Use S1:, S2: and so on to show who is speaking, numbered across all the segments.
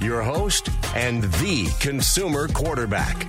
S1: Your host and the consumer quarterback,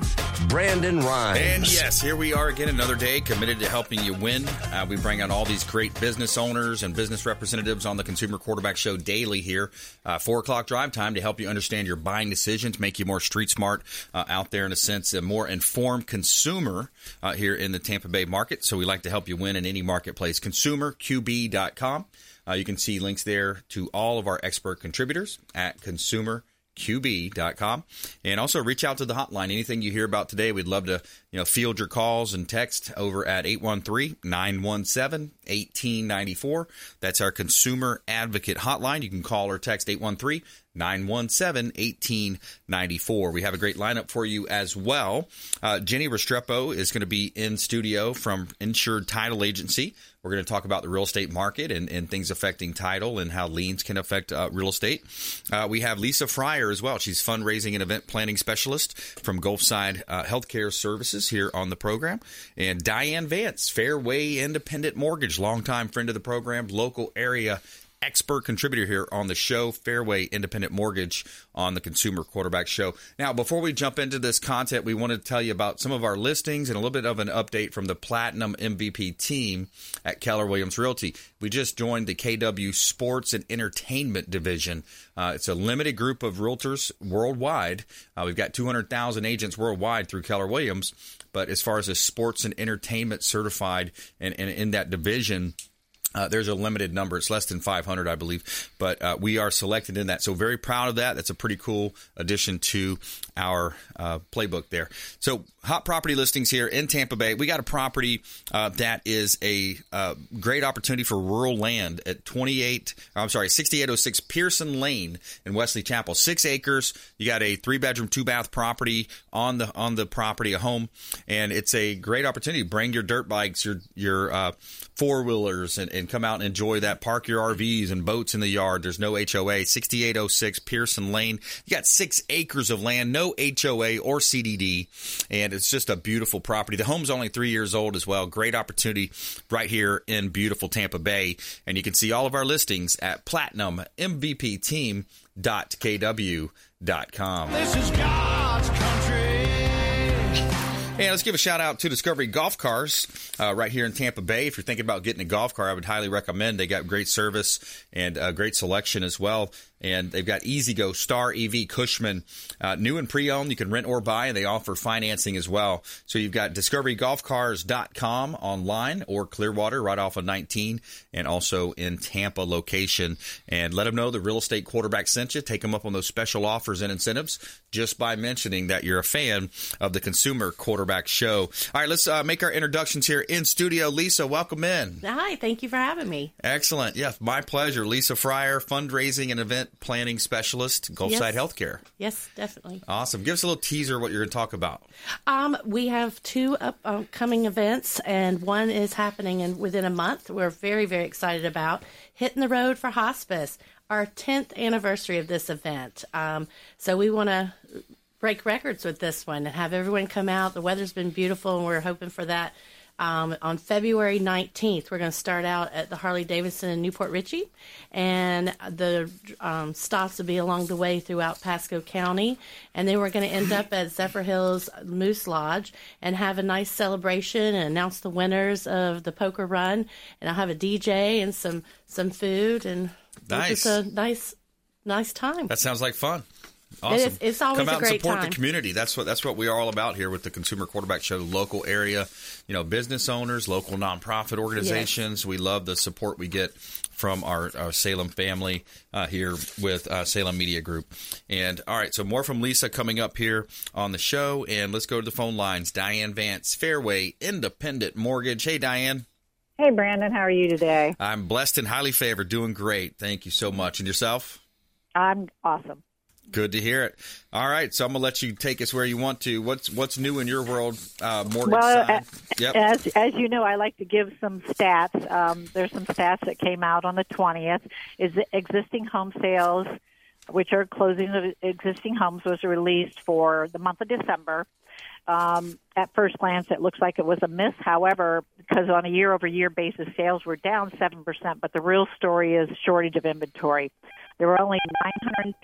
S1: Brandon Rhymes.
S2: And yes, here we are again, another day committed to helping you win. Uh, we bring on all these great business owners and business representatives on the Consumer Quarterback Show daily here. Uh, four o'clock drive time to help you understand your buying decisions, make you more street smart uh, out there in a sense, a more informed consumer uh, here in the Tampa Bay market. So we like to help you win in any marketplace. ConsumerQB.com. Uh, you can see links there to all of our expert contributors at consumer qb.com and also reach out to the hotline anything you hear about today we'd love to you know field your calls and text over at 813-917-1894 that's our consumer advocate hotline you can call or text 813 917 1894. We have a great lineup for you as well. Uh, Jenny Restrepo is going to be in studio from Insured Title Agency. We're going to talk about the real estate market and, and things affecting title and how liens can affect uh, real estate. Uh, we have Leesa Fryer as well. She's fundraising and event planning specialist from Gulfside uh, Healthcare Services here on the program. And Diane Vance, Fairway Independent Mortgage, longtime friend of the program, local area expert contributor here on the show, Fairway Independent Mortgage on the Consumer Quarterback Show. Now, before we jump into this content, we want to tell you about some of our listings and a little bit of an update from the Platinum MVP team at Keller Williams Realty. We just joined the KW Sports and Entertainment Division. Uh, it's a limited group of realtors worldwide. Uh, we've got 200,000 agents worldwide through Keller Williams. But as far as a sports and entertainment certified and, and in that division, uh, there's a limited number. It's less than 500, I believe, but uh, we are selected in that. So very proud of that. That's a pretty cool addition to our uh, playbook there. So hot property listings here in Tampa Bay. We got a property uh, that is a uh, great opportunity for rural land at 28. I'm sorry, 6806 Pearson Lane in Wesley Chapel. Six acres. You got a three bedroom, two bath property on the on the property, a home, and it's a great opportunity. Bring your dirt bikes, your your uh, four wheelers, and and come out and enjoy that. Park your RVs and boats in the yard. There's no HOA. 6806 Pearson Lane. You got six acres of land, no HOA or CDD, and it's just a beautiful property. The home's only three years old as well. Great opportunity right here in beautiful Tampa Bay. And you can see all of our listings at platinummvpteam.kw.com.
S3: This is God's country.
S2: And let's give a shout out to Discovery Golf Cars uh, right here in Tampa Bay. If you're thinking about getting a golf car, I would highly recommend. They got great service and a great selection as well. And they've got E-Z-GO, Star EV, Cushman, uh, new and pre-owned. You can rent or buy, and they offer financing as well. So you've got discoverygolfcars.com online or Clearwater right off of 19 and also in Tampa location. And let them know the real estate quarterback sent you. Take them up on those special offers and incentives just by mentioning that you're a fan of the Consumer Quarterback Show. All right, let's uh, make our introductions here in studio. Leesa, welcome in.
S4: Hi, thank you for having me.
S2: Excellent. Yes, my pleasure. Leesa Fryer, fundraising and event planning specialist, Gulfside
S4: Yes.
S2: Healthcare.
S4: Yes, definitely.
S2: Awesome. Give us a little teaser what you're going to talk about.
S4: Um, we have two upcoming events, and one is happening in within a month. We're very, very excited about hitting the road for hospice, our 10th anniversary of this event. Um, so we want to break records with this one and have everyone come out. The weather's been beautiful, and we're hoping for that. Um, on February 19th, we're going to start out at the Harley Davidson in New Port Richey, and the um, stops will be along the way throughout Pasco County. And then we're going to end up at Zephyrhills Moose Lodge and have a nice celebration and announce the winners of the poker run. And I'll have a DJ and some some food and
S2: Nice.
S4: it's a nice nice time.
S2: That sounds like fun. Awesome.
S4: is- it's always
S2: Come
S4: a
S2: out
S4: great
S2: and support
S4: time.
S2: the community. That's what that's what we are all about here with the Consumer Quarterback Show. Local area, you know, business owners, local nonprofit organizations. We love the support we get from our, our Salem family uh, here with uh, Salem Media Group. And all right, so more from Leesa coming up here on the show. And let's go to the phone lines. Diane Vance, Fairway Independent Mortgage. Hey, Diane.
S5: Hey, Brandon, how are you today?
S2: I'm blessed and highly favored, doing great. Thank you so much. And yourself?
S5: I'm awesome.
S2: Good to hear it. All right, so I'm gonna let you take us where you want to. What's what's new in your world, uh, mortgage
S5: Well,
S2: side? Yep.
S5: as as you know, I like to give some stats. Um, there's some stats that came out on the 20th. Is the existing home sales, which are closing of existing homes, was released for the month of December. Um, at first glance, it looks like it was a miss. However, because on a year-over-year basis, sales were down seven percent, but the real story is shortage of inventory. There were only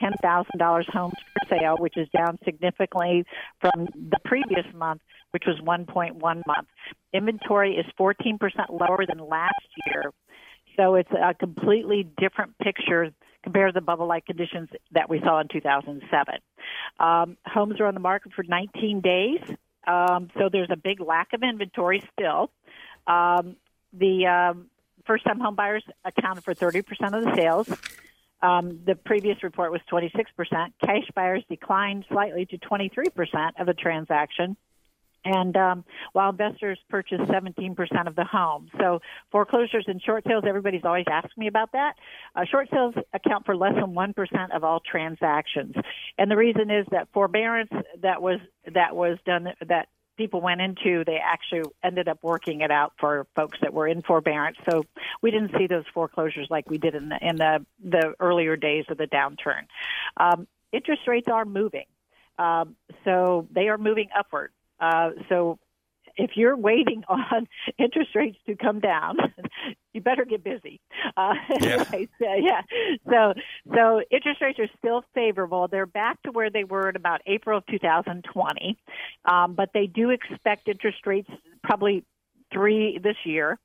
S5: $910,000 homes for sale, which is down significantly from the previous month, which was 1.1 month. Inventory is 14% lower than last year. So it's a completely different picture compared to the bubble-like conditions that we saw in 2007. Um, homes are on the market for 19 days, um, so there's a big lack of inventory still. Um, the um, first-time home buyers accounted for 30% of the sales. Um, the previous report was 26%. Cash buyers declined slightly to 23% of the transaction. And um, while investors purchased 17% of the home. So foreclosures and short sales, everybody's always asked me about that. Uh, short sales account for less than 1% of all transactions. And the reason is that forbearance that was, that was done, that people went into, they actually ended up working it out for folks that were in forbearance. So we didn't see those foreclosures like we did in the in the, the earlier days of the downturn. Um, interest rates are moving, um, so they are moving upward. Uh, so if you're waiting on interest rates to come down, you better get busy. Uh,
S2: Yeah.
S5: so, yeah. So, so interest rates are still favorable. They're back to where they were in about April of 2020, um, but they do expect interest rates probably three this year,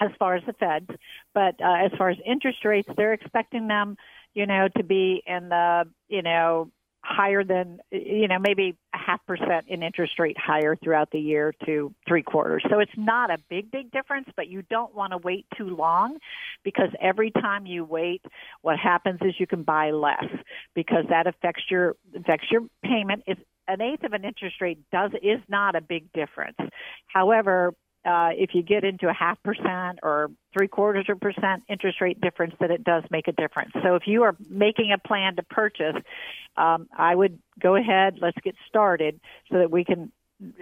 S5: as far as the Feds. But uh, as far as interest rates, they're expecting them, you know, to be in the, you know, higher than you know maybe a half percent in interest rate higher throughout the year to three quarters. So it's not a big big difference but you don't want to wait too long because every time you wait what happens is you can buy less because that affects your affects your payment. It's an eighth of an interest rate does is not a big difference. However uh, if you get into a half percent or three quarters of a percent interest rate difference, then it does make a difference. So if you are making a plan to purchase, um, I would go ahead, let's get started so that we can,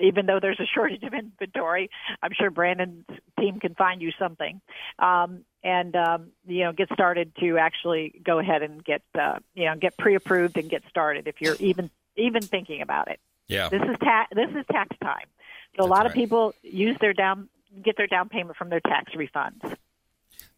S5: even though there's a shortage of inventory, I'm sure Brandon's team can find you something. Um, and um, you know, get started to actually go ahead and get uh, you know get pre-approved and get started if you're even even thinking about it.
S2: Yeah.
S5: This is tax. This is tax time. So a
S2: That's
S5: lot
S2: right.
S5: of people use their down get their down payment from their tax refunds.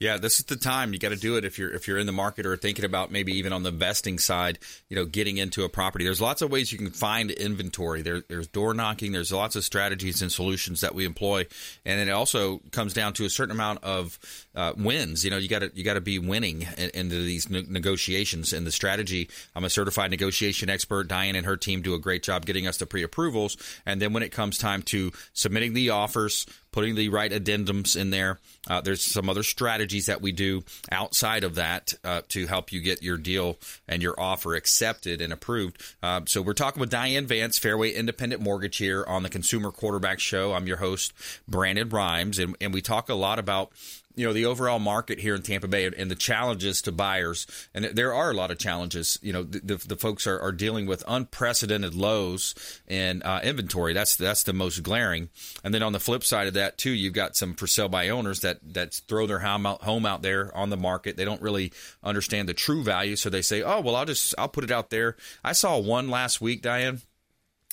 S2: Yeah, this is the time you got to do it if you're if you're in the market or thinking about maybe even on the investing side, you know, getting into a property. There's lots of ways you can find inventory. There, there's door knocking. There's lots of strategies and solutions that we employ, and it also comes down to a certain amount of uh, wins. You know, you got to you got to be winning in, into these ne- negotiations and the strategy. I'm a certified negotiation expert. Diane and her team do a great job getting us the pre-approvals, and then when it comes time to submitting the offers, putting the right addendums in there. Uh, there's some other strategies that we do outside of that uh, to help you get your deal and your offer accepted and approved. Uh, so we're talking with Diane Vance, Fairway Independent Mortgage here on the Consumer Quarterback Show. I'm your host, Brandon Rhymes, and, and we talk a lot about you know the overall market here in Tampa Bay and the challenges to buyers, and there are a lot of challenges. You know, the, the, the folks are, are dealing with unprecedented lows in uh, inventory. That's that's the most glaring. And then on the flip side of that too, you've got some for sale by owners that that throw their home out, home out there on the market. They don't really understand the true value, so they say, "Oh, well, I'll just I'll put it out there." I saw one last week, Diane.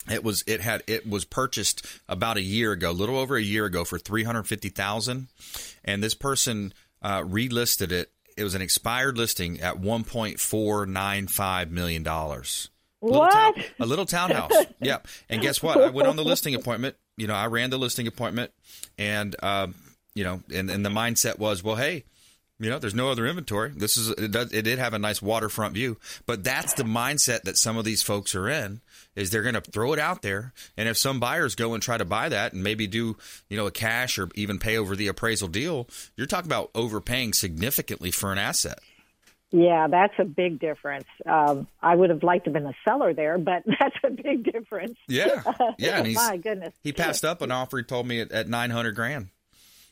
S2: It was it had it was purchased about a year ago, a little over a year ago for three hundred fifty thousand, and this person uh, relisted it. It was an expired listing at one point four nine five million dollars.
S5: What?
S2: a little townhouse. yep. and guess what? I went on the listing appointment. You know, I ran the listing appointment, and um, you know, and, and the mindset was, well, hey, you know, there's no other inventory. This is it, does, it did have a nice waterfront view, but that's the mindset that some of these folks are in. Is they're going to throw it out there, and if some buyers go and try to buy that and maybe do you know a cash or even pay over the appraisal deal, you're talking about overpaying significantly for an asset.
S5: Yeah, that's a big difference. Um, I would have liked to have been a seller there, but that's a big difference.
S2: Yeah, yeah,
S5: My goodness.
S2: he passed up an offer. He told me at, at nine hundred grand.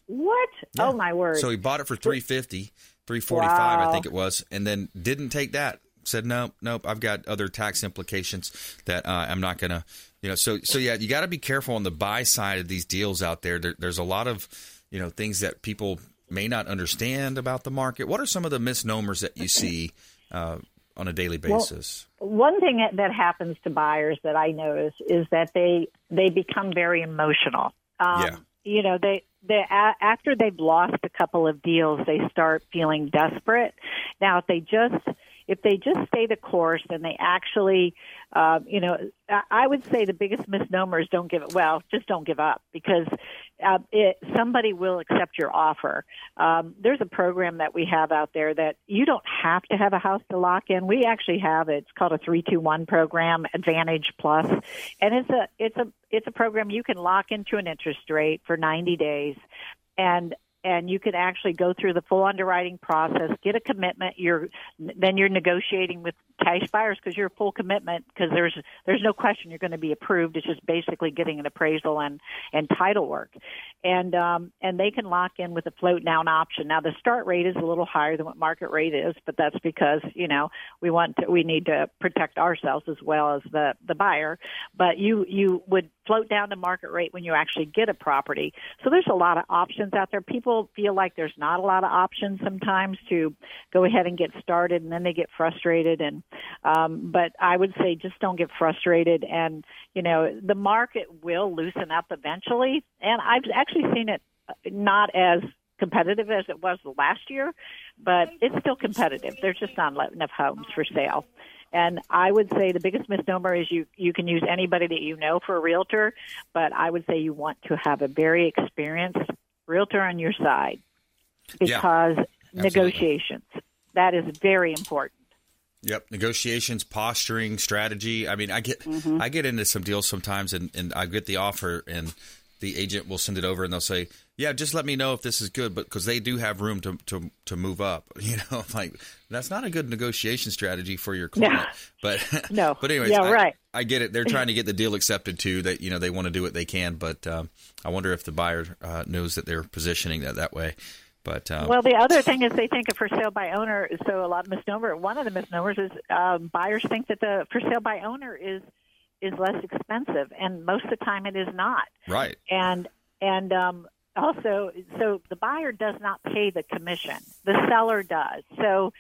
S5: What? Oh my word!
S2: So he bought it for 350, 345 I think it was, and then didn't take that. said nope, nope. I've got other tax implications that uh, I'm not going to, you know. So so yeah, you got to be careful on the buy side of these deals out there. there. There's a lot of you know things that people may not understand about the market. What are some of the misnomers that you see uh, on a daily basis?
S5: Well, one thing that happens to buyers that I notice is that they they become very emotional. Um,
S2: Yeah.
S5: You know, they they after they've lost a couple of deals, they start feeling desperate. Now, if they just if they just stay the course and they actually, uh, you know, I- would say the biggest misnomer is don't give it. Well, just don't give up because uh, it, somebody will accept your offer. Um, there's a program that we have out there that you don't have to have a house to lock in. We actually have it. It's called a three two one program, Advantage Plus, and it's a it's a it's a program you can lock into an interest rate for 90 days, and and you can actually go through the full underwriting process, get a commitment. You're then you're negotiating with cash buyers because you're a full commitment because there's there's no question you're going to be approved. It's just basically getting an appraisal and and title work, and um, and they can lock in with a float down option. Now the start rate is a little higher than what market rate is, but that's because you know we want to, we need to protect ourselves as well as the the buyer. But you you would float down to market rate when you actually get a property. So there's a lot of options out there. People feel like there's not a lot of options sometimes to go ahead and get started, and then they get frustrated. And um, but I would say just don't get frustrated. And you know the market will loosen up eventually. And I've actually seen it uh, not as competitive as it was last year, but it's still competitive. There's just not enough homes for sale. And I would say the biggest misnomer is you you can use anybody that you know for a realtor, but I would say you want to have a very experienced realtor on your side because
S2: absolutely.
S5: negotiations that is very important.
S2: Yep, negotiations, posturing, strategy. I mean, I get
S5: Mm-hmm.
S2: I get into some deals sometimes, and, and I get the offer, and the agent will send it over, and they'll say, "Yeah, just let me know if this is good," but because they do have room to, to to move up, you know, like that's not a good negotiation strategy for your client. But
S5: No.
S2: but anyways,
S5: Yeah,
S2: I,
S5: right.
S2: I get it. They're trying to get the deal accepted too. That you know they want to do what they can, but um, I wonder if the buyer uh, knows that they're positioning that that way. But um,
S5: Well, the other thing is they think of for sale by owner. So a lot of misnomer. One of the misnomers is um, buyers think that the for sale by owner is is less expensive, and most of the time it is not.
S2: right,
S5: and and um, also so the buyer does not pay the commission. The seller does. So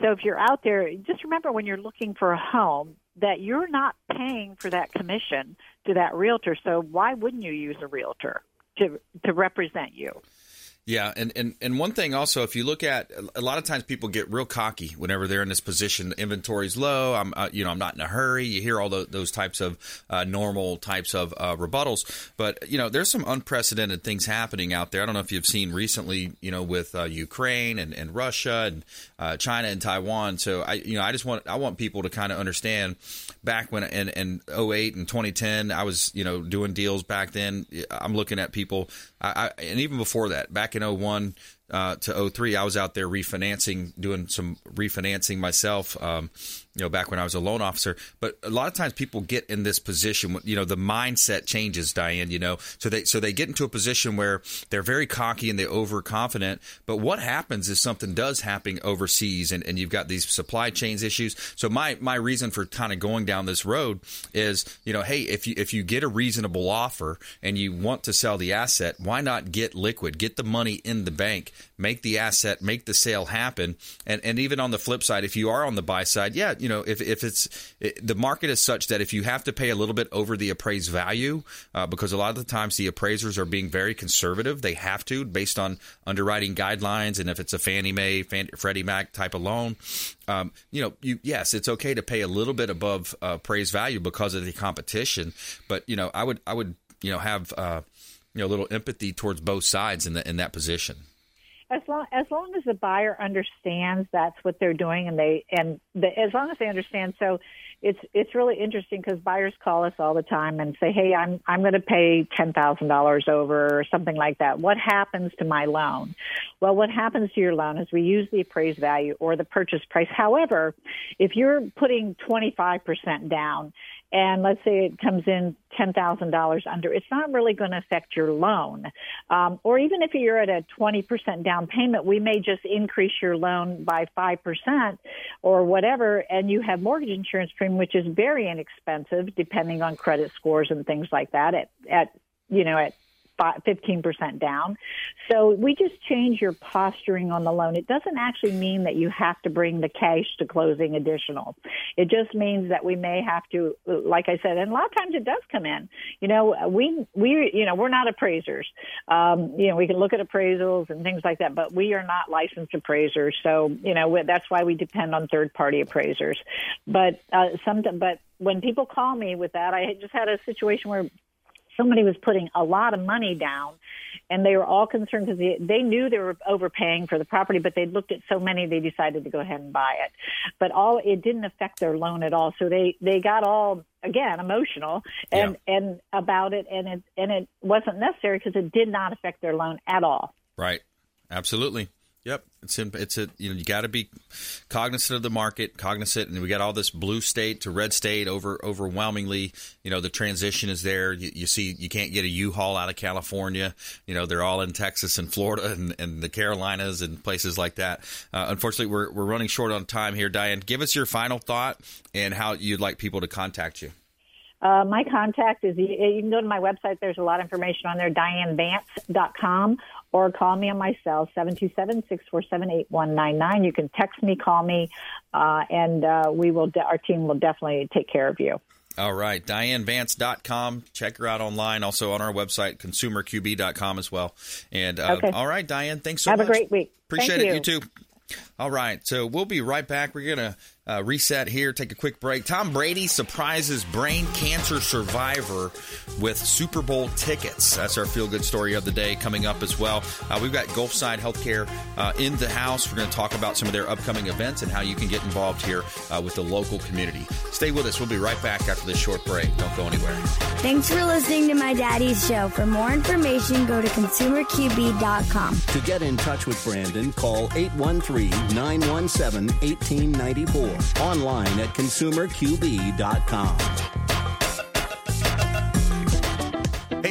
S5: so if you're out there just remember when you're looking for a home that you're not paying for that commission to that realtor. So why wouldn't you use a realtor to to represent you
S2: Yeah, and, and, and one thing also, if you look at a lot of times people get real cocky whenever they're in this position. The inventory's low. I'm uh, you know I'm not in a hurry. You hear all tho- those types of uh, normal types of uh, rebuttals, but you know there's some unprecedented things happening out there. I don't know if you've seen recently, you know, with uh, Ukraine and, and Russia and uh, China and Taiwan. So I you know I just want I want people to kind of understand. Back when in, in 08 and 2010, I was you know doing deals back then. I'm looking at people, I, I, and even before that, back in 01 uh, to 03, I was out there refinancing, doing some refinancing myself. Um, you know, back when I was a loan officer. But a lot of times people get in this position. You know, the mindset changes, Diane. You know, so they so they get into a position where they're very cocky and they're overconfident. But what happens is something does happen overseas, and, and you've got these supply chains issues. So my my reason for kind of going down this road is, you know, hey, if you if you get a reasonable offer and you want to sell the asset, why not get liquid, get the money in the bank, make the asset, make the sale happen, and and even on the flip side, if you are on the buy side, yeah, you know, if if it's it, the market is such that if you have to pay a little bit over the appraised value, uh, because a lot of the times the appraisers are being very conservative, they have to based on underwriting guidelines, and if it's a Fannie Mae, Freddie Mac type of loan, um, you know, you yes, it's okay to pay a little bit above uh, appraised value because of the competition, but you know, I would I would you know have uh, you know a little empathy towards both sides in the, in that position.
S5: As long as long as the buyer understands that's what they're doing and they and the, as long as they understand. So it's it's really interesting because buyers call us all the time and say hey i'm i'm going to pay ten thousand dollars over or something like that. What happens to my loan? Well what happens to your loan is we use the appraised value or the purchase price. However if you're putting twenty five percent down and let's say it comes in $10,000 under, it's not really going to affect your loan. Um, or even if you're at a 20% down payment, we may just increase your loan by 5% or whatever, and you have mortgage insurance premium, which is very inexpensive depending on credit scores and things like that at, at you know, at 15% down. So we just change your posturing on the loan. It doesn't actually mean that you have to bring the cash to closing additional. It just means that we may have to, like I said, and a lot of times it does come in. You know, we, we, you know, we're not appraisers. Um, you know, we can look at appraisals and things like that, but we are not licensed appraisers. So, you know, that's why we depend on third party appraisers. But, uh, some, but when people call me with that, I just had a situation where somebody was putting a lot of money down and they were all concerned because they, they knew they were overpaying for the property, but they looked at so many they decided to go ahead and buy it. But all it didn't affect their loan at all, so they they got all again emotional and yeah. and about it, and it and it wasn't necessary because it did not affect their loan at all.
S2: Right, absolutely. Yep, it's in, it's a you know you got to be cognizant of the market, cognizant, and we got all this blue state to red state over overwhelmingly. You know the transition is there. You, you see you can't get a U-Haul out of California. You know they're all in Texas and Florida and, and the Carolinas and places like that. Uh, unfortunately, we're we're running short on time here. Diane, give us your final thought and how you'd like people to contact you.
S5: Uh, my contact is you can go to my website. There's a lot of information on there, dianevance.com, or call me on my cell, 727-647-8199. You can text me, call me, uh, and uh, we will. De- our team will definitely take care of you.
S2: All right, DianeVance.com. Check her out online. Also on our website, ConsumerQB.com as well. And uh, okay. all right, Diane, thanks so
S5: Have
S2: much.
S5: Have a great week.
S2: Appreciate
S5: Thank
S2: it.
S5: You.
S2: you too. All right, so we'll be right back. We're going to uh, reset here, take a quick break. Tom Brady surprises brain cancer survivor with Super Bowl tickets. That's our feel good story of the day coming up as well. Uh, we've got Gulfside Healthcare uh, in the house. We're going to talk about some of their upcoming events and how you can get involved here uh, with the local community. Stay with us. We'll be right back after this short break. Don't go anywhere.
S6: Thanks for listening to my daddy's show. For more information, go to consumerqb.com.
S1: To get in touch with Brandon, call 813 917 1894 online at consumerqb.com.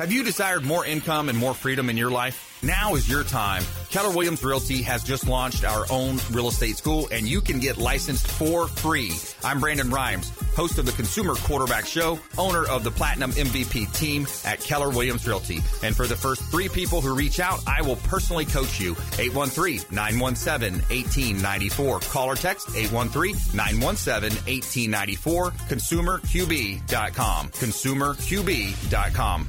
S2: Have you desired more income and more freedom in your life? Now is your time. Keller Williams Realty has just launched our own real estate school and you can get licensed for free. I'm Brandon Rhymes, host of the Consumer Quarterback Show, owner of the Platinum MVP team at Keller Williams Realty. And for the first three people who reach out, I will personally coach you. 813-917-1894. Call or text 813-917-1894. ConsumerQB.com. ConsumerQB.com.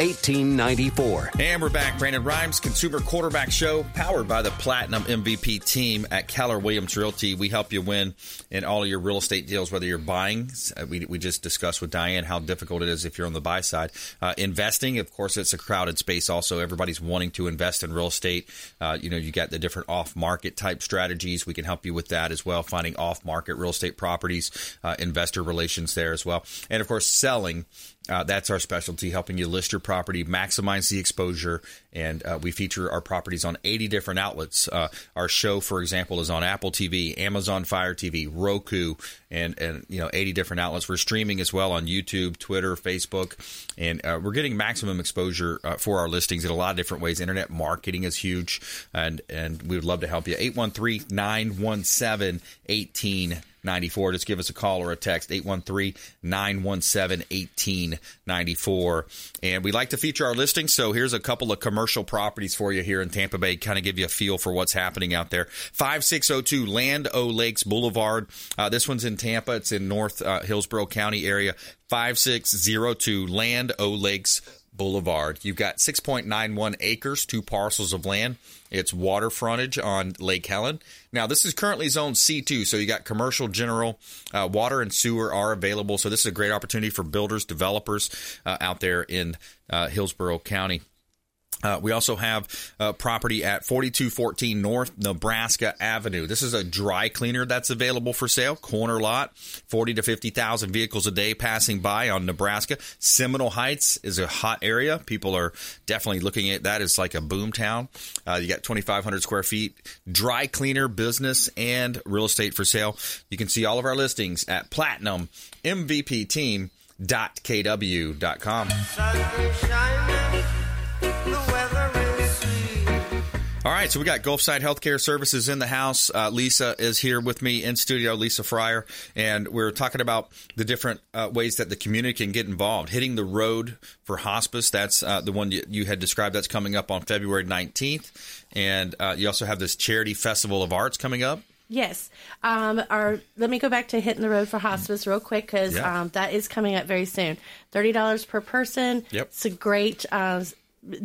S1: 1894.
S2: And we're back. Brandon Rhymes, Consumer Quarterback Show, powered by the Platinum MVP team at Keller Williams Realty. We help you win in all of your real estate deals, whether you're buying. Uh, we, we just discussed with Diane how difficult it is if you're on the buy side. Uh, investing, of course, it's a crowded space also. Everybody's wanting to invest in real estate. Uh, you know, you got the different off market type strategies. We can help you with that as well, finding off market real estate properties, uh, investor relations there as well. And of course, selling Uh, that's our specialty, helping you list your property, maximize the exposure, and uh, we feature our properties on 80 different outlets. Uh, our show, for example, is on Apple TV, Amazon Fire TV, Roku, and and you know 80 different outlets. We're streaming as well on YouTube, Twitter, Facebook, and uh, we're getting maximum exposure uh, for our listings in a lot of different ways. Internet marketing is huge, and and we would love to help you. 813 917 1894. Just give us a call or a text 813 917 1894. And we like to feature our listings, so here's a couple of commercial properties for you here in Tampa Bay, kind of give you a feel for what's happening out there. 5602 Land O Lakes Boulevard. Uh, this one's in Tampa, it's in North uh, Hillsborough County area. 5602 Land O Lakes Boulevard. You've got 6.91 acres, two parcels of land. It's water frontage on Lake Helen. Now, this is currently zone C2, so you got commercial, general, uh, water and sewer are available. So this is a great opportunity for builders, developers uh, out there in uh, Hillsborough County. Uh, we also have uh, property at 4214 North Nebraska Avenue. This is a dry cleaner that's available for sale, corner lot, 40 to 50,000 vehicles a day passing by on Nebraska. Seminole Heights is a hot area. People are definitely looking at that as like a boom town. Uh, you got 2,500 square feet, dry cleaner business and real estate for sale. You can see all of our listings at Platinum MVP Team. Dot kw.com. All right, so we got Gulfside Healthcare Services in the house. Uh, Leesa is here with me in studio, Leesa Fryer, and we're talking about the different uh, ways that the community can get involved. Hitting the road for hospice, that's uh, the one you, you, had described that's coming up on February 19th. And uh, you also have this Charity Festival of Arts coming up.
S4: Yes. Um, our let me go back to hitting the road for hospice real quick because
S2: Yeah.
S4: um, that is coming up very soon. Thirty dollars per person.
S2: Yep.
S4: It's a great uh,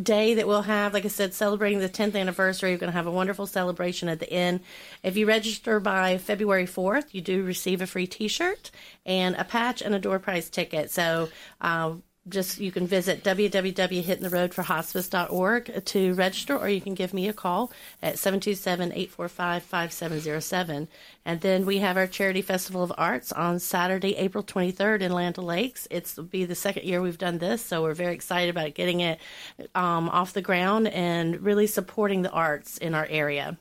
S4: day that we'll have. Like I said, celebrating the tenth anniversary. We're going to have a wonderful celebration at the end. If you register by February fourth, you do receive a free T-shirt and a patch and a door prize ticket. So. Uh, just you can visit www.hittingtheroadforhospice.org to register, or you can give me a call at 727-845-5707. And then we have our Charity Festival of Arts on Saturday, April 23rd in Land O'Lakes. It's will be the second year we've done this, so we're very excited about getting it um, off the ground and really supporting the arts in our area.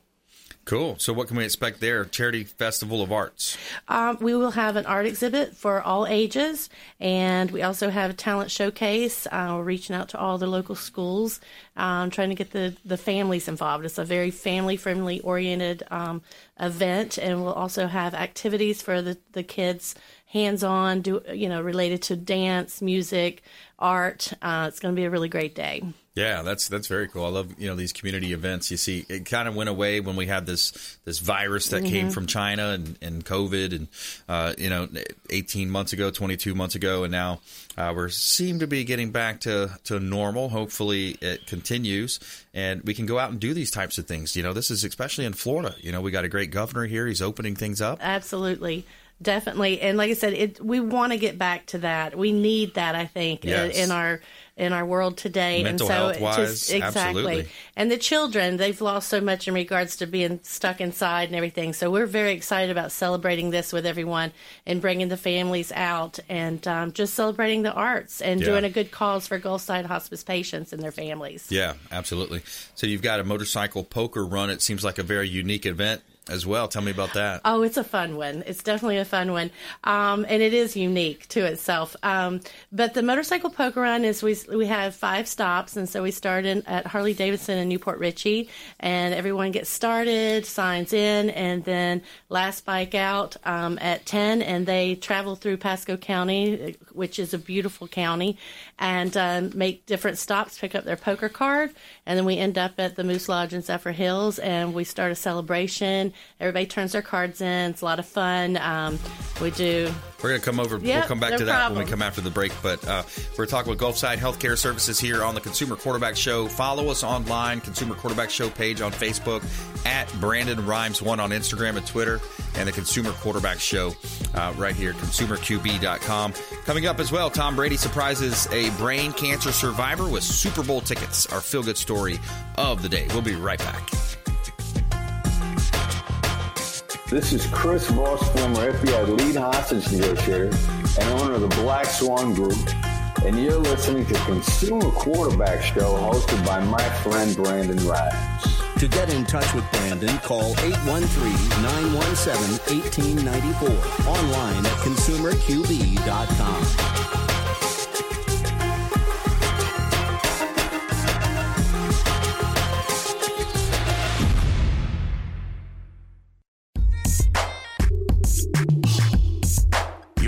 S2: Cool. So, what can we expect there? Charity Festival of Arts.
S4: Um, we will have an art exhibit for all ages, and we also have a talent showcase. Uh, we're reaching out to all the local schools, um, trying to get the, the families involved. It's a very family friendly oriented um, event, and we'll also have activities for the, the kids hands on, you know, related to dance, music, art. Uh, it's going to be a really great day.
S2: Yeah, that's that's very cool. I love you know these community events. You see, it kind of went away when we had this this virus that came from China and, and COVID, and uh, you know, eighteen months ago, twenty two months ago, and now uh, we seem to be getting back to to normal. Hopefully, it continues, and we can go out and do these types of things. You know, this is especially in Florida. You know, we got a great governor here. He's opening things up.
S4: Absolutely. Definitely. And like I said, it, we want to get back to that. We need that, I think, in- in our in our world today.
S2: Mental
S4: and so
S2: wise,
S4: just exactly.
S2: absolutely.
S4: And the children, they've lost so much in regards to being stuck inside and everything. So we're very excited about celebrating this with everyone and bringing the families out and um, just celebrating the arts and
S2: Yeah.
S4: doing a good cause for Gulfside hospice patients and their families.
S2: Yeah, absolutely. So you've got a motorcycle poker run. It seems like a very unique event as well. Tell me about that.
S4: Oh, it's a fun one. It's definitely a fun one, um, and it is unique to itself. Um, but the motorcycle poker run is we we have five stops, and so we start in at Harley Davidson in New Port Richey, and everyone gets started, signs in, and then last bike out um, at ten, and they travel through Pasco County, which is a beautiful county, and um, make different stops, pick up their poker card, and then we end up at the Moose Lodge in Zephyrhills, and we start a celebration. Everybody turns their cards in. It's a lot of fun. Um, we do.
S2: We're going to come over. we'll come back
S4: no
S2: to that when we come after the break. But uh, we're talking with Gulfside Healthcare Services here on the Consumer Quarterback Show. Follow us online, Consumer Quarterback Show page on Facebook, at Brandon Rhymes One on Instagram and Twitter, and the Consumer Quarterback Show uh, right here, ConsumerQB.com. Coming up as well, Tom Brady surprises a brain cancer survivor with Super Bowl tickets. Our feel good story of the day. We'll be right back.
S7: This is Chris Voss, former FBI lead hostage negotiator and owner of the Black Swan Group, and you're listening to Consumer Quarterback Show hosted by my friend Brandon Rhymes.
S8: To get in touch with Brandon, call 813-917-1894. Online at consumerqb.com.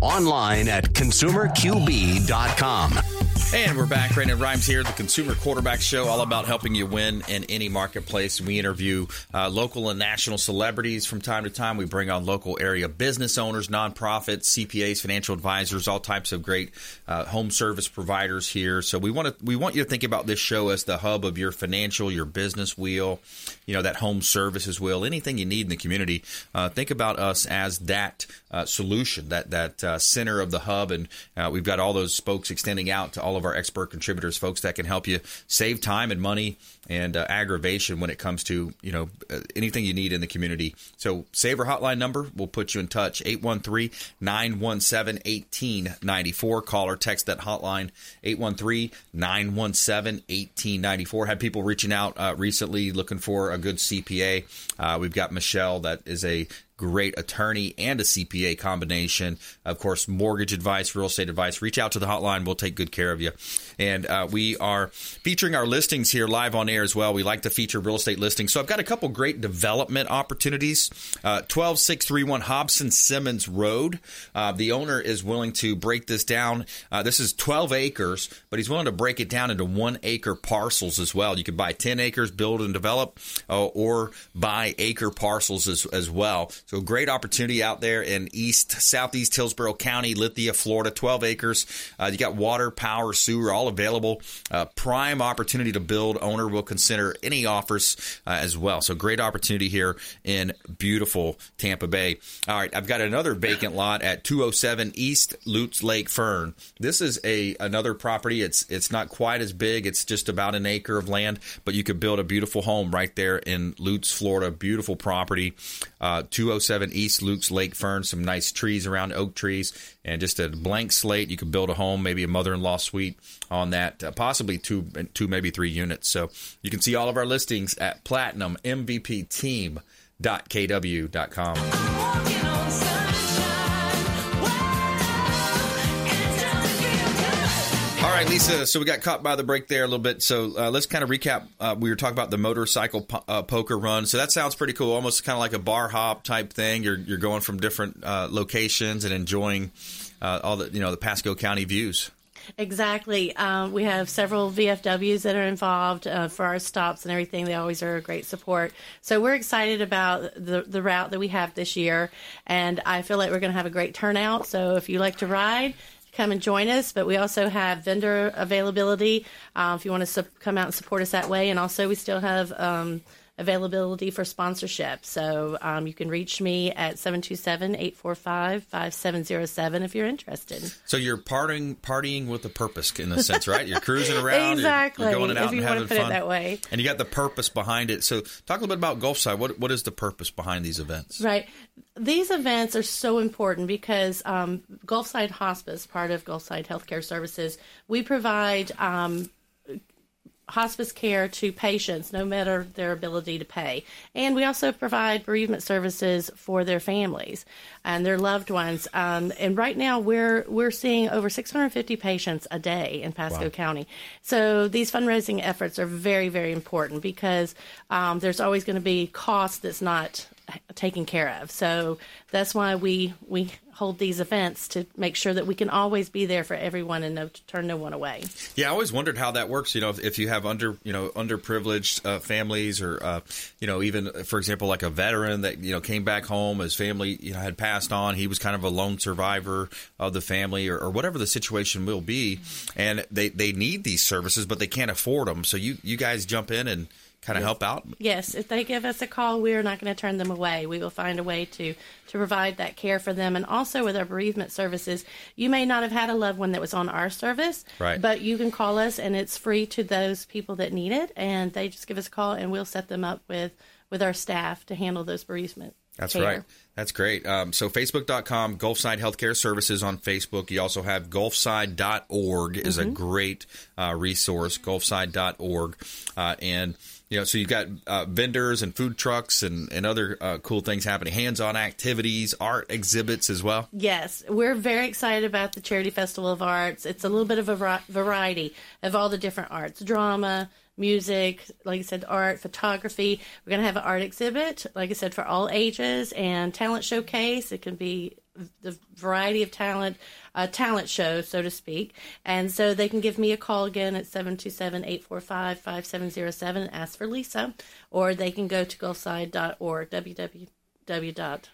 S1: Online at consumerqb.com.
S2: And we're back. Brandon Rhymes here, the Consumer Quarterback Show, all about helping you win in any marketplace. We interview uh, local and national celebrities from time to time. We bring on local area business owners, nonprofits, CPAs, financial advisors, all types of great uh, home service providers here. So we want to we want you to think about this show as the hub of your financial, your business wheel, you know that home services wheel, anything you need in the community. Uh, think about us as that uh, solution, that that uh, center of the hub, and uh, we've got all those spokes extending out to all of our expert contributors, folks that can help you save time and money and uh, aggravation when it comes to you know uh, anything you need in the community. So save hotline number. We'll put you in touch 813-917-1894. Call or text that hotline 813-917-1894. Had people reaching out uh, recently looking for a good CPA. Uh, we've got Michelle that is a great attorney and a CPA combination. Of course, mortgage advice, real estate advice. Reach out to the hotline. We'll take good care of you. And uh, we are featuring our listings here live on air as well. We like to feature real estate listings. So I've got a couple great development opportunities. Uh, 12631 Hobson Simmons Road. Uh, the owner is willing to break this down. Uh, this is 12 acres, but he's willing to break it down into one acre parcels as well. You could buy 10 acres, build and develop, uh, or buy acre parcels as, as well. So great opportunity out there in East, Southeast Hillsborough County, Lithia, Florida, 12 acres. Uh, you got water, power, sewer, all available. Uh, prime opportunity to build. Owner will consider any offers uh, as well. So great opportunity here in beautiful Tampa Bay. All right, I've got another vacant lot at 207 East Lutz Lake Fern. This is a another property. It's it's not quite as big. It's just about an acre of land, but you could build a beautiful home right there in Lutz, Florida. Beautiful property. Uh, 207 East Lutz Lake Fern, some nice trees around, oak trees, and just a blank slate. You could build a home, maybe a mother-in-law suite on that, uh, possibly two, two, maybe three units. So you can see all of our listings at platinummvpteam.kw.com. All right, Leesa. So we got caught by the break there a little bit. So uh, let's kind of recap. Uh, we were talking about the motorcycle po- uh, poker run. So that sounds pretty cool. Almost kind of like a bar hop type thing. You're you're going from different uh, locations and enjoying uh, all the you know the Pasco County views.
S4: Exactly. Um, we have several VFWs that are involved uh, for our stops and everything. They always are a great support. So we're excited about the, the route that we have this year. And I feel like we're going to have a great turnout. So if you like to ride, come and join us. But we also have vendor availability uh, if you want to su- come out and support us that way. And also, we still have um, availability for sponsorship. So um, you can reach me at 727 845 5707 if you're interested.
S2: So you're partying partying with a purpose in a sense, right? You're cruising around. you're-
S4: Exactly,
S2: You're, going out
S4: if you
S2: and having
S4: put it
S2: fun.
S4: that way.
S2: And you got the purpose behind it. So talk a little bit about Gulfside. What what is the purpose behind these events?
S4: Right. These events are so important because um, Gulfside Hospice, part of Gulfside Healthcare Services, we provide um, hospice care to patients no matter their ability to pay. And we also provide bereavement services for their families and their loved ones. Um, and right now we're we're seeing over 650 patients a day in Pasco County. So these fundraising efforts are very very important because um, there's always going to be cost that's not taken care of. So that's why we we hold these events to make sure that we can always be there for everyone and no, turn no one away.
S2: Yeah, I always wondered how that works. You know, if, if you have under you know underprivileged uh, families, or uh, you know, even for example, like a veteran that you know came back home, his family you know had passed on, he was kind of a lone survivor of the family, or, or whatever the situation will be, and they they need these services, but they can't afford them. So you you guys jump in and kind of help out?
S4: Yes, if they give us a call, we are not going to turn them away. We will find a way to to provide that care for them. And also with our bereavement services, you may not have had a loved one that was on our service,
S2: Right.
S4: but you can call us, and it's free to those people that need it. And they just give us a call, and we'll set them up with with our staff to handle those bereavement.
S2: That's
S4: care.
S2: right. That's great. Um, so Facebook.com, Gulfside Healthcare Services on Facebook. You also have Gulfside.org is
S4: Mm-hmm.
S2: a great uh, resource, Gulfside.org. Uh, and, you know, so you've got uh, vendors and food trucks and, and other uh, cool things happening, hands-on activities, art exhibits as well.
S4: Yes, we're very excited about the Charity Festival of Arts. It's a little bit of a variety of all the different arts drama, music, like I said, art, photography. We're going to have an art exhibit, like I said, for all ages, and talent showcase. It can be the variety of talent, uh, talent show, so to speak. And so they can give me a call again at 727 845 5707 and ask for Leesa, or they can go to gulfside.org, www.gulfside.org.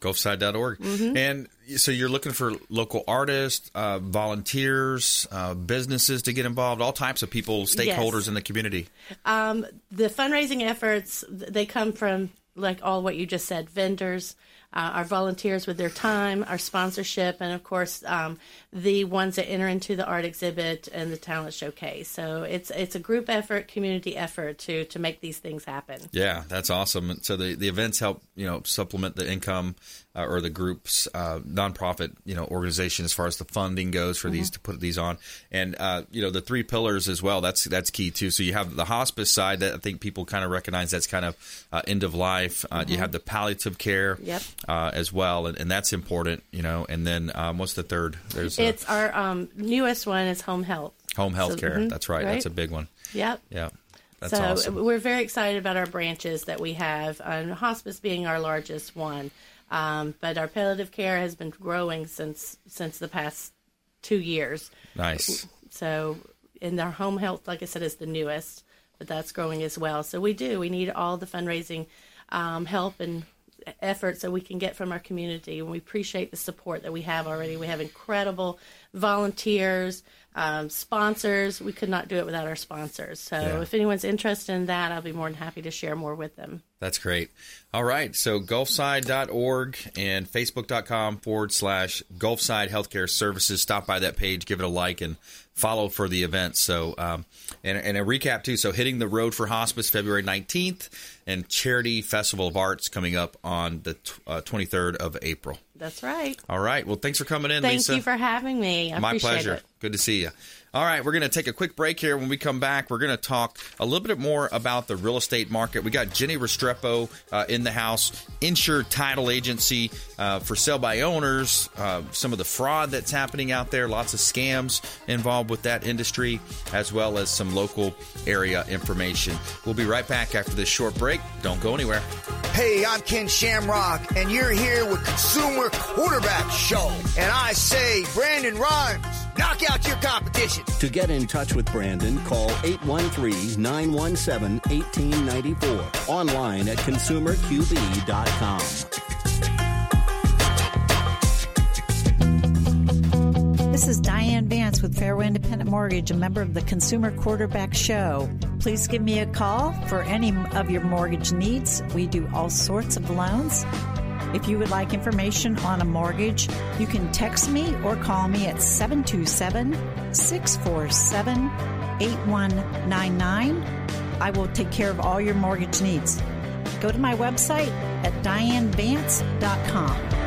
S2: Gulfside.org.
S4: Mm-hmm.
S2: And so you're looking for local artists, uh, volunteers, uh, businesses to get involved, all types of people, stakeholders
S4: Yes.
S2: in the community.
S4: Um, the fundraising efforts they come from like all what you just said vendors uh, our volunteers with their time our sponsorship and of course um, the ones that enter into the art exhibit and the talent showcase so it's it's a group effort community effort to to make these things happen
S2: Yeah, that's awesome. And So the, the events help you know supplement the income uh, or the group's uh, nonprofit you know organization as far as the funding goes for these to put these on, and uh, you know the three pillars as well. That's that's key too. So you have the hospice side that I think people kind of recognize that's kind of uh, end of life. Uh, You have the palliative care
S4: Yep.
S2: uh, as well, and, and that's important. You know, and then um, what's the third? There's
S4: it's our um, newest one is home health
S2: home health care.
S4: mhm,
S2: that's right. That's a big one.
S4: yep
S2: Yeah, that's
S4: so
S2: awesome.
S4: we're very excited about our branches that we have, and hospice being our largest one. Um, but our palliative care has been growing since since the past two years.
S2: Nice.
S4: So, in our home health, like I said, is the newest, but that's growing as well. So we do. We need all the fundraising um, help and efforts that we can get from our community, and we appreciate the support that we have already. We have incredible volunteers, um, sponsors. We could not do it without our sponsors. So,
S2: Yeah.
S4: if anyone's interested in that, I'll be more than happy to share more with them.
S2: That's great. All right. So gulfside.org and facebook.com forward slash Gulfside Healthcare Services. Stop by that page, give it a like, and follow for the event. So, um, and, and a recap too. So, hitting the road for hospice February 19th and Charity Festival of Arts coming up on the tw- uh, 23rd of April.
S4: That's right.
S2: All right. Well, thanks for coming in,
S4: Thank
S2: Leesa.
S4: you for having me. I
S2: My pleasure.
S4: it.
S2: Good to see you. All right, we're going to take a quick break here. When we come back, we're going to talk a little bit more about the real estate market. We got Jenny Restrepo uh, in the house, insured title agency uh, for sale by owners, uh, some of the fraud that's happening out there, lots of scams involved with that industry, as well as some local area information. We'll be right back after this short break. Don't go anywhere.
S3: Hey, I'm Ken Shamrock, and you're here with Consumer Quarterback Show. And I say, Brandon Rhymes, knock out your.
S8: To get in touch with Brandon, call 813 917 1894. Online at consumerqb.com.
S9: This is Diane Vance with Fairway Independent Mortgage, a member of the Consumer Quarterback Show. Please give me a call for any of your mortgage needs. We do all sorts of loans. If you would like information on a mortgage, you can text me or call me at 727 647 8199. I will take care of all your mortgage needs. Go to my website at dianevance.com.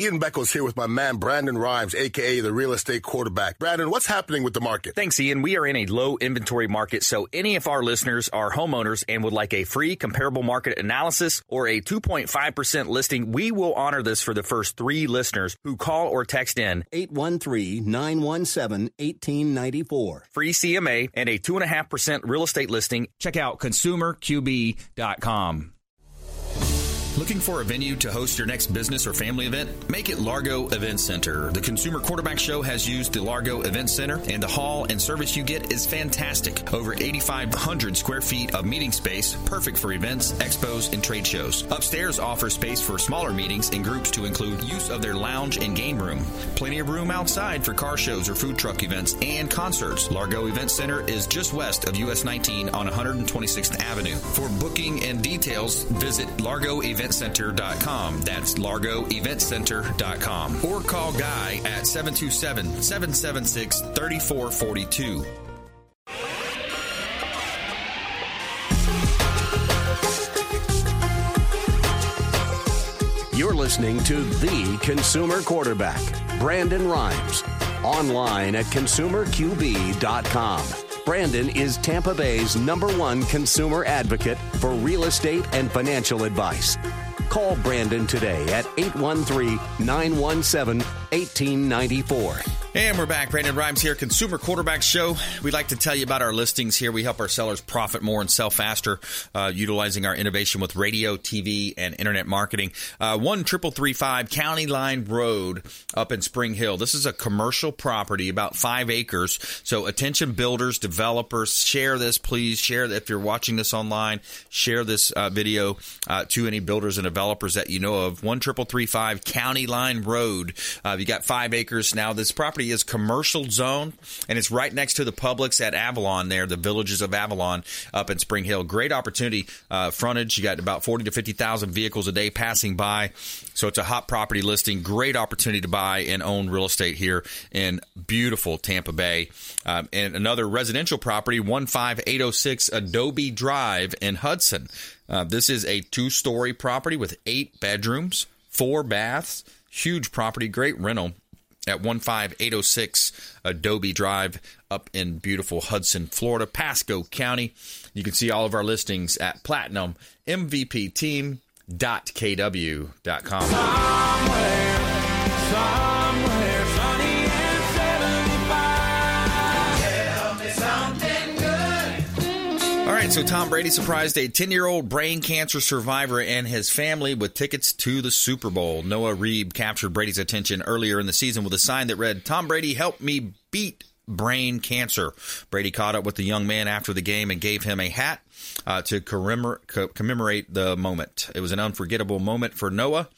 S10: Ian Beckles here with my man Brandon Rhymes, aka the real estate quarterback. Brandon, what's happening with the market?
S11: Thanks, Ian. We are in a low inventory market, so any of our listeners are homeowners and would like a free comparable market analysis or a 2.5% listing, we will honor this for the first three listeners who call or text in
S8: 813 917 1894.
S11: free CMA and a 2.5% real estate listing. Check out consumerqb.com.
S2: Looking for a venue to host your next business or family event? Make it Largo Event Center. The Consumer Quarterback Show has used the Largo Event Center, and the hall and service you get is fantastic. Over 8,500 square feet of meeting space, perfect for events, expos, and trade shows. Upstairs offers space for smaller meetings and groups to include use of their lounge and game room. Plenty of room outside for car shows or food truck events and concerts. Largo Event Center is just west of US 19 on 126th Avenue. For booking and details, visit Largo Event largoeventcenter.com. That's largoeventcenter.com. Or call Guy at 727 776 3442.
S1: You're listening to The Consumer Quarterback, Brandon Rhymes. Online at consumerqb.com. Brandon is Tampa Bay's number one consumer advocate for real estate and financial advice. Call Brandon today at 813 917 1894.
S2: And we're back. Brandon Rhymes here, Consumer Quarterback Show. We'd like to tell you about our listings here. We help our sellers profit more and sell faster, uh, utilizing our innovation with radio, TV, and internet marketing. Uh, one triple three five County Line Road up in Spring Hill. This is a commercial property, about five acres. So, attention builders, developers, share this, please. Share if you're watching this online. Share this uh, video uh, to any builders and developers that you know of. One triple three five County Line Road. Uh, you got five acres now. This property property is commercial zone, and it's right next to the Publix at Avalon. There, the villages of Avalon up in Spring Hill. Great opportunity uh, frontage. You got about forty to fifty thousand vehicles a day passing by, so it's a hot property listing. Great opportunity to buy and own real estate here in beautiful Tampa Bay. Um, and another residential property, one five eight zero six Adobe Drive in Hudson. Uh, this is a two story property with eight bedrooms, four baths huge property, great rental at 15806 Adobe Drive up in beautiful Hudson, Florida, Pasco County. You can see all of our listings at platinummvpteam.kw.com. Somewhere, somewhere right, so Tom Brady surprised a 10 year old brain cancer survivor and his family with tickets to the Super Bowl. Noah Reeb captured Brady's attention earlier in the season with a sign that read, Tom Brady, help me beat brain cancer. Brady caught up with the young man after the game and gave him a hat uh, to commemorate the moment. It was an unforgettable moment for Noah,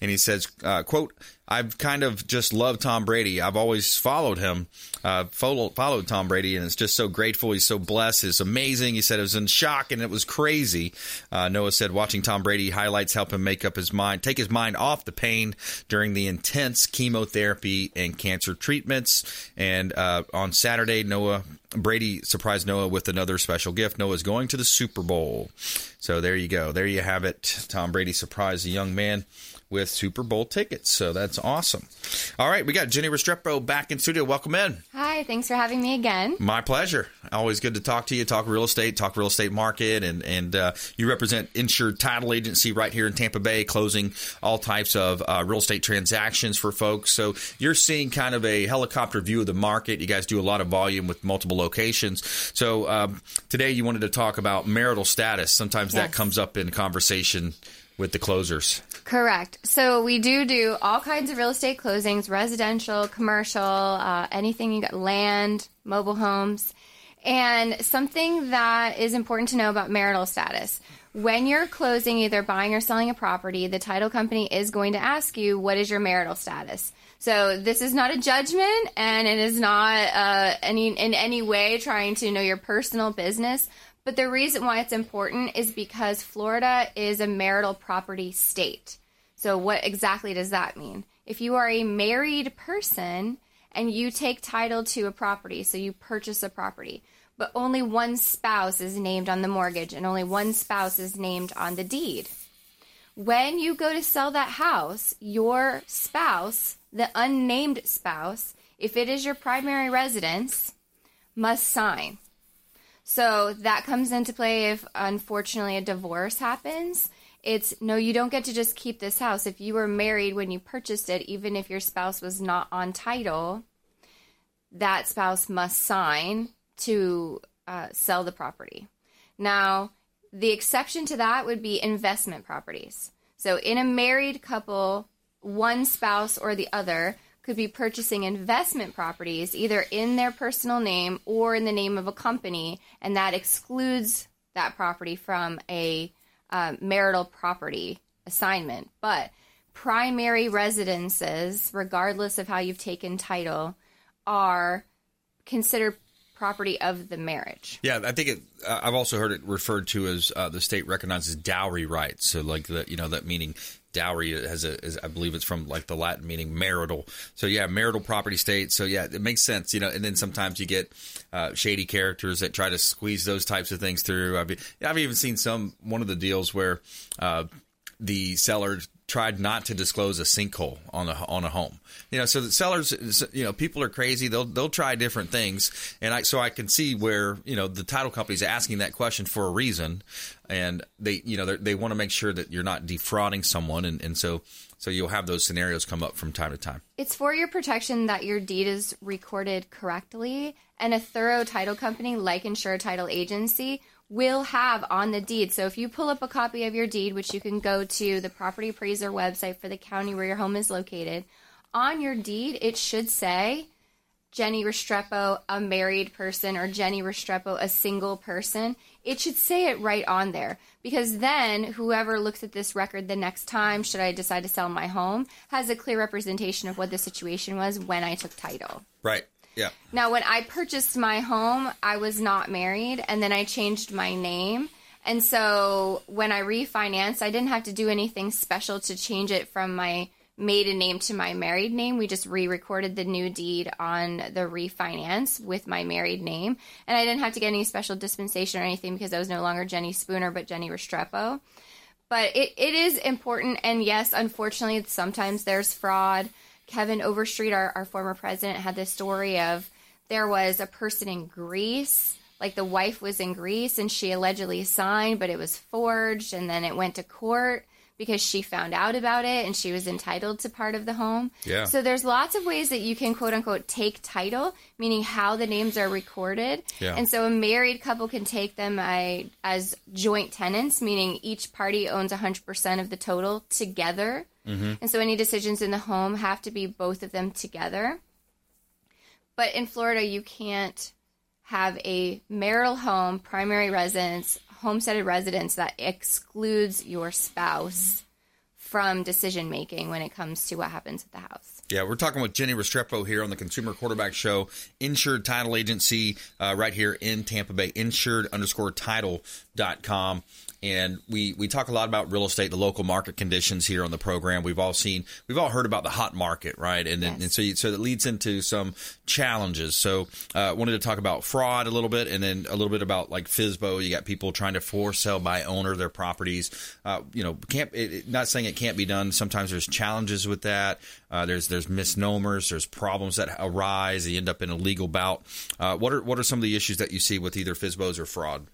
S2: and he says, uh, "quote I've kind of just loved Tom Brady. I've always followed him, uh, followed, followed Tom Brady, and it's just so grateful. He's so blessed. It's amazing. He said it was in shock and it was crazy. Uh, Noah said watching Tom Brady highlights help him make up his mind, take his mind off the pain during the intense chemotherapy and cancer treatments. And uh, on Saturday, Noah Brady surprised Noah with another special gift. Noah's going to the Super Bowl. So there you go. There you have it. Tom Brady surprised a young man with Super Bowl tickets. So that's awesome. All right, we got Jenny Restrepo back in studio. Welcome in.
S12: Hi, thanks for having me again.
S2: My pleasure. Always good to talk to you. Talk real estate, talk real estate market, and and uh, you represent Insured Title Agency right here in Tampa Bay, closing all types of uh, real estate transactions for folks. So you're seeing kind of a helicopter view of the market. You guys do a lot of volume with multiple locations. So um, today you wanted to talk about marital status. Sometimes yes. that comes up in conversation with the closers.
S12: Correct. So we do do all kinds of real estate closings, residential, commercial, uh, anything you got, land, mobile homes. And something that is important to know about marital status. When you're closing, either buying or selling a property, the title company is going to ask you, what is your marital status? So this is not a judgment, and it is not uh, any in any way trying to know your personal business. But the reason why it's important is because Florida is a marital property state. So, what exactly does that mean? If you are a married person and you take title to a property, so you purchase a property, but only one spouse is named on the mortgage and only one spouse is named on the deed. When you go to sell that house, your spouse, the unnamed spouse, if it is your primary residence, must sign. So that comes into play if unfortunately a divorce happens. It's no, you don't get to just keep this house. If you were married when you purchased it, even if your spouse was not on title, that spouse must sign to uh, sell the property. Now, the exception to that would be investment properties. So, in a married couple, one spouse or the other could be purchasing investment properties either in their personal name or in the name of a company, and that excludes that property from a uh, marital property assignment. But primary residences, regardless of how you've taken title, are considered property of the marriage.
S2: Yeah, I think it. I've also heard it referred to as uh, the state recognizes dowry rights. So, like that, you know, that meaning dowry has a, is, I believe it's from like the Latin meaning marital. So yeah, marital property state. So yeah, it makes sense, you know. And then sometimes you get uh, shady characters that try to squeeze those types of things through. I've, I've even seen some one of the deals where uh, the seller tried not to disclose a sinkhole on a on a home. You know, so the sellers, you know, people are crazy. They'll they'll try different things, and I so I can see where you know the title company's asking that question for a reason, and they you know they want to make sure that you're not defrauding someone, and, and so so you'll have those scenarios come up from time to time.
S12: It's for your protection that your deed is recorded correctly, and a thorough title company like Insured Title Agency will have on the deed. So if you pull up a copy of your deed, which you can go to the property appraiser website for the county where your home is located, on your deed it should say Jenny Restrepo, a married person, or Jenny Restrepo, a single person. It should say it right on there because then whoever looks at this record the next time, should I decide to sell my home, has a clear representation of what the situation was when I took title.
S2: Right. Yeah.
S12: Now, when I purchased my home, I was not married, and then I changed my name. And so when I refinanced, I didn't have to do anything special to change it from my maiden name to my married name. We just re recorded the new deed on the refinance with my married name. And I didn't have to get any special dispensation or anything because I was no longer Jenny Spooner, but Jenny Restrepo. But it, it is important. And yes, unfortunately, sometimes there's fraud. Kevin Overstreet, our, our former president, had this story of there was a person in Greece, like the wife was in Greece and she allegedly signed, but it was forged, and then it went to court because she found out about it and she was entitled to part of the home.
S2: Yeah.
S12: So there's lots of ways that you can quote unquote take title, meaning how the names are recorded.
S2: Yeah.
S12: And so a married couple can take them as joint tenants, meaning each party owns 100% of the total together.
S2: Mm-hmm.
S12: And so any decisions in the home have to be both of them together. But in Florida, you can't have a marital home, primary residence, homesteaded residence that excludes your spouse from decision making when it comes to what happens at the house.
S2: Yeah, we're talking with Jenny Restrepo here on the Consumer Quarterback Show, Insured Title Agency, uh, right here in Tampa Bay, insured underscore title.com and we we talk a lot about real estate, the local market conditions here on the program. We've all seen, we've all heard about the hot market, right? And yes. and so you, so that leads into some challenges. So uh, wanted to talk about fraud a little bit, and then a little bit about like FSBO. You got people trying to for sale by owner their properties. Uh, you know, can't it, not saying it can't be done. Sometimes there's challenges with that. Uh, there's there's misnomers. There's problems that arise. You end up in a legal bout. Uh, what are what are some of the issues that you see with either FSBOs or fraud?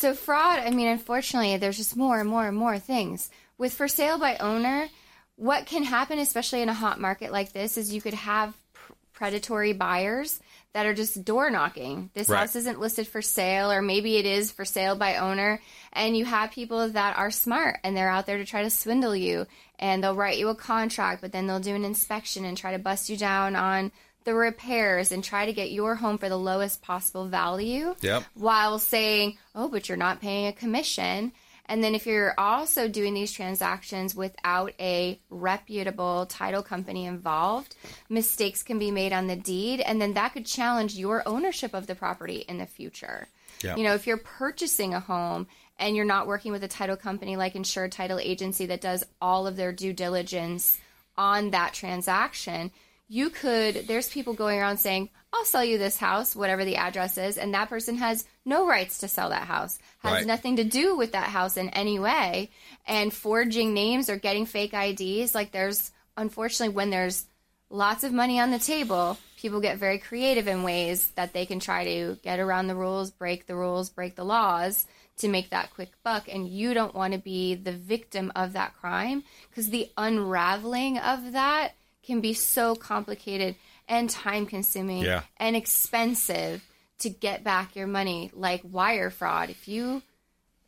S12: So fraud, I mean, unfortunately, there's just more and more and more things. With for sale by owner, what can happen, especially in a hot market like this, is you could have pr- predatory buyers that are just door knocking. This
S2: Right.
S12: house isn't listed for sale, or maybe it is for sale by owner, and you have people that are smart and they're out there to try to swindle you, and they'll write you a contract, but then they'll do an inspection and try to bust you down on the repairs and try to get your home for the lowest possible value
S2: Yep.
S12: while saying, oh, but you're not paying a commission. And then if you're also doing these transactions without a reputable title company involved, mistakes can be made on the deed, and then that could challenge your ownership of the property in the future.
S2: Yeah.
S12: You know, if you're purchasing a home and you're not working with a title company like Insured Title Agency that does all of their due diligence on that transaction, you could there's people going around saying i'll sell you this house whatever the address is and that person has no rights to sell that house has
S13: Right.
S12: nothing to do with that house in any way and forging names or getting fake ids like there's unfortunately when there's lots of money on the table people get very creative in ways that they can try to get around the rules break the rules break the laws to make that quick buck and you don't want to be the victim of that crime because the unraveling of that can be so complicated and time consuming
S2: Yeah.
S12: and expensive to get back your money like wire fraud if you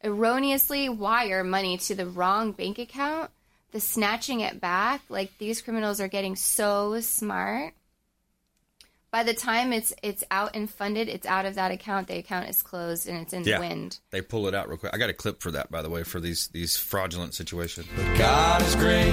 S12: erroneously wire money to the wrong bank account, the snatching it back, like these criminals are getting so smart. By the time it's it's out and funded, it's out of that account. The account is closed and it's in
S2: Yeah.
S12: the wind.
S2: They pull it out real quick. I got a clip for that, by the way, for these these fraudulent situations.
S13: God is great,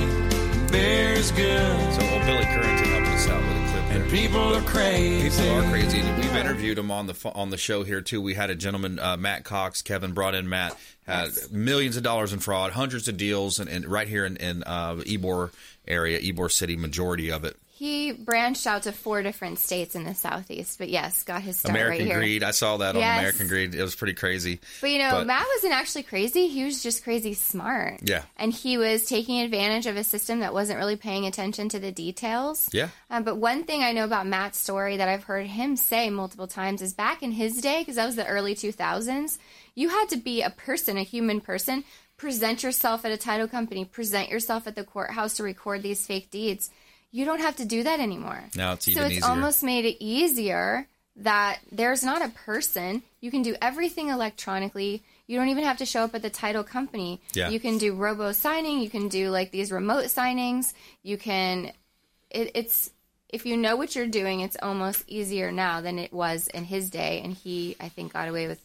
S13: bear's good.
S2: So old Billy Currington helping us out with a clip there.
S13: And people are crazy.
S2: People are crazy. We've interviewed him on the on the show here too. We had a gentleman, uh, Matt Cox. Kevin brought in Matt. Had millions of dollars in fraud, hundreds of deals, and, and right here in, in uh, Ybor area, Ybor City, majority of it.
S12: He branched out to four different states in the southeast, but yes, got his start
S2: American
S12: right here.
S2: Greed. I saw that on American Greed. It was pretty crazy.
S12: But you know,
S2: But-
S12: Matt wasn't actually crazy. He was just crazy smart.
S2: Yeah.
S12: And he was taking advantage of a system that wasn't really paying attention to the details.
S2: Yeah.
S12: Um, but one thing I know about Matt's story that I've heard him say multiple times is back in his day, because that was the early 2000s, you had to be a person, a human person, present yourself at a title company, present yourself at the courthouse to record these fake deeds. You don't have to do that anymore.
S2: Now it's even so
S12: it's
S2: easier.
S12: almost made it easier that there's not a person. You can do everything electronically. You don't even have to show up at the title company.
S2: Yeah.
S12: You can do robo signing. You can do like these remote signings. You can. It, it's if you know what you're doing, it's almost easier now than it was in his day. And he, I think, got away with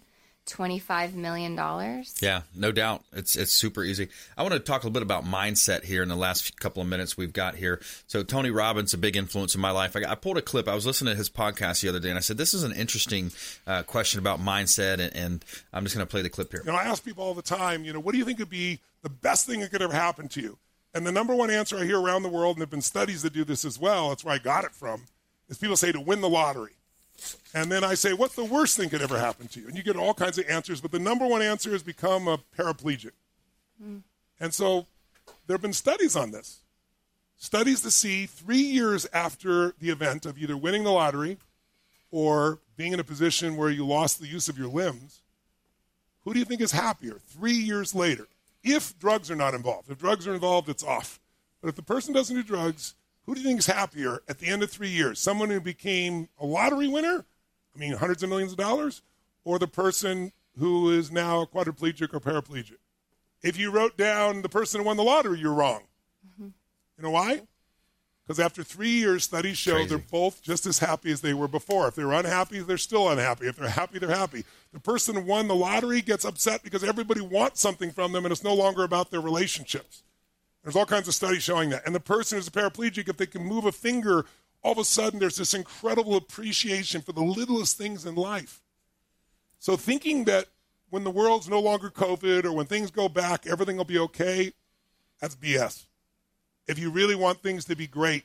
S12: twenty five million dollars.
S2: Yeah, no doubt. It's it's super easy. I want to talk a little bit about mindset here in the last couple of minutes we've got here. So Tony Robbins, a big influence in my life. I, got- I pulled a clip. I was listening to his podcast the other day, and I said, "This is an interesting uh, question about mindset," and, and I'm just going to play the clip here.
S14: You know, I ask people all the time, you know, what do you think would be the best thing that could ever happen to you? And the number one answer I hear around the world, and there have been studies that do this as well, that's where I got it from, is people say to win the lottery. And then I say, what's the worst thing could ever happen to you? And you get all kinds of answers, but the number one answer is become a paraplegic. Hmm. And so there have been studies on this. Studies to see three years after the event of either winning the lottery or being in a position where you lost the use of your limbs, who do you think is happier three years later? If drugs are not involved. If drugs are involved, it's off. But if the person doesn't do drugs, who do you think is happier at the end of three years? Someone who became a lottery winner, I mean, hundreds of millions of dollars, or the person who is now a quadriplegic or paraplegic? If you wrote down the person who won the lottery, you're wrong. Mm-hmm. You know why? Because after three years, studies show they're both just as happy as they were before. If they're unhappy, they're still unhappy. If they're happy, they're happy. The person who won the lottery gets upset because everybody wants something from them and it's no longer about their relationships. There's all kinds of studies showing that. And the person who's a paraplegic, if they can move a finger, all of a sudden there's this incredible appreciation for the littlest things in life. So thinking that when the world's no longer COVID or when things go back, everything will be okay, that's BS. If you really want things to be great,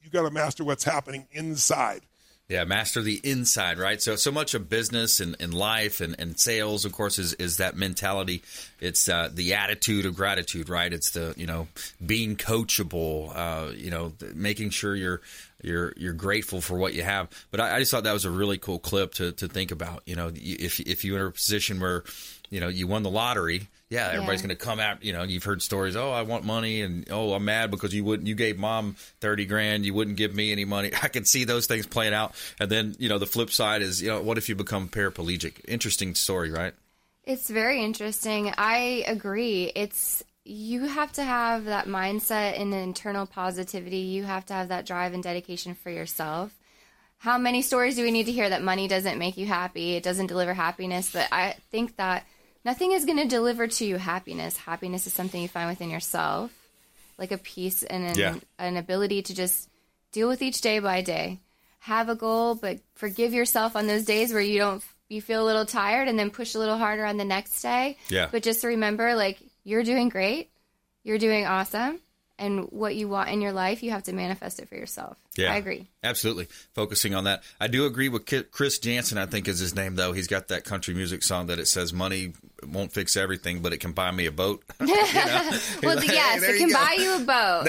S14: you got to master what's happening inside.
S2: Yeah, master the inside, right? So so much of business and, and life and, and sales, of course, is, is that mentality. It's uh, the attitude of gratitude, right? It's the you know being coachable, uh, you know, making sure you're you're you're grateful for what you have. But I, I just thought that was a really cool clip to, to think about. You know, if if you're in a position where you know you won the lottery, yeah, everybody's
S12: Yeah.
S2: going to come out. You know, you've heard stories. Oh, I want money, and oh, I'm mad because you wouldn't. You gave mom thirty grand. You wouldn't give me any money. I can see those things playing out. And then you know, the flip side is, you know, what if you become paraplegic? Interesting story, right?
S12: It's very interesting. I agree. It's you have to have that mindset and internal positivity. You have to have that drive and dedication for yourself. How many stories do we need to hear that money doesn't make you happy? It doesn't deliver happiness. But I think that nothing is going to deliver to you happiness. Happiness is something you find within yourself, like a peace and an,
S2: Yeah.
S12: an ability to just deal with each day by day. Have a goal, but forgive yourself on those days where you don't you feel a little tired and then push a little harder on the next day.
S2: Yeah.
S12: But just remember like you're doing great. You're doing awesome. And what you want in your life, you have to manifest it for yourself.
S2: Yeah,
S12: I agree.
S2: Absolutely, focusing on that. I do agree with Chris Janson. I think is his name though. He's got that country music song that it says money won't fix everything, but it can buy me a boat.
S12: well,
S2: like,
S12: yes,
S2: there
S12: it can
S2: go.
S12: buy you a boat.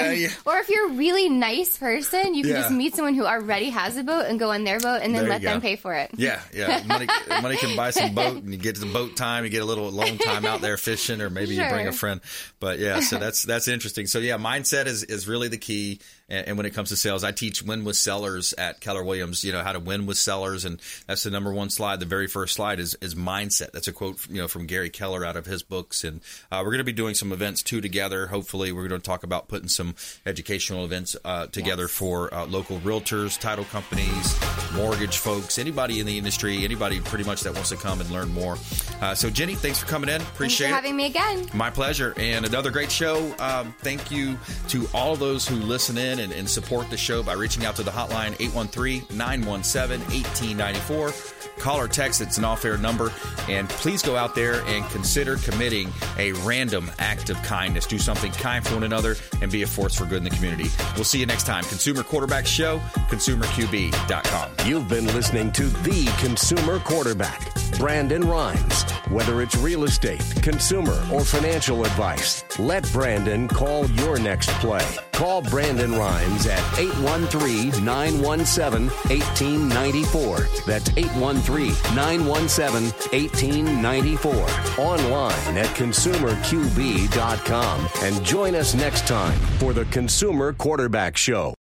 S12: Or if you're a really nice person, you can
S2: Yeah.
S12: just meet someone who already has a boat and go on their boat and then let them pay for it.
S2: Yeah, yeah. Money, money can buy some boat, and you get to the boat time. You get a little alone time out there fishing, or maybe you bring a friend. But yeah, so that's that's interesting. So yeah, mindset mindset is, is really the key. And, and when it comes to sales, I teach win with sellers at Keller Williams. You know how to win with sellers, and that's the number one slide. The very first slide is is mindset. That's a quote you know from Gary Keller out of his books. And uh, we're going to be doing some events too together. Hopefully, we're going to talk about putting some educational events uh, together yes. for uh, local realtors, title companies, mortgage folks, anybody in the industry, anybody pretty much that wants to come and learn more. Uh, so, Jenny, thanks for coming in. Appreciate
S12: thanks for having me again.
S2: My pleasure, and another great show. Um, thank you to all those who listen in and, and support the show by reaching out to the hotline 813 917 1894. Call or text, it's an off air number. And please go out there and consider committing a random act of kindness. Do something kind for one another and be a force for good in the community. We'll see you next time. Consumer Quarterback Show, consumerqb.com.
S1: You've been listening to The Consumer Quarterback, Brandon Rhymes. Whether it's real estate, consumer, or financial advice, let Brandon call your next play. Call Brandon Rhymes at 813 917 1894. That's 813 917 1894. Online at consumerqb.com. And join us next time for the Consumer Quarterback Show.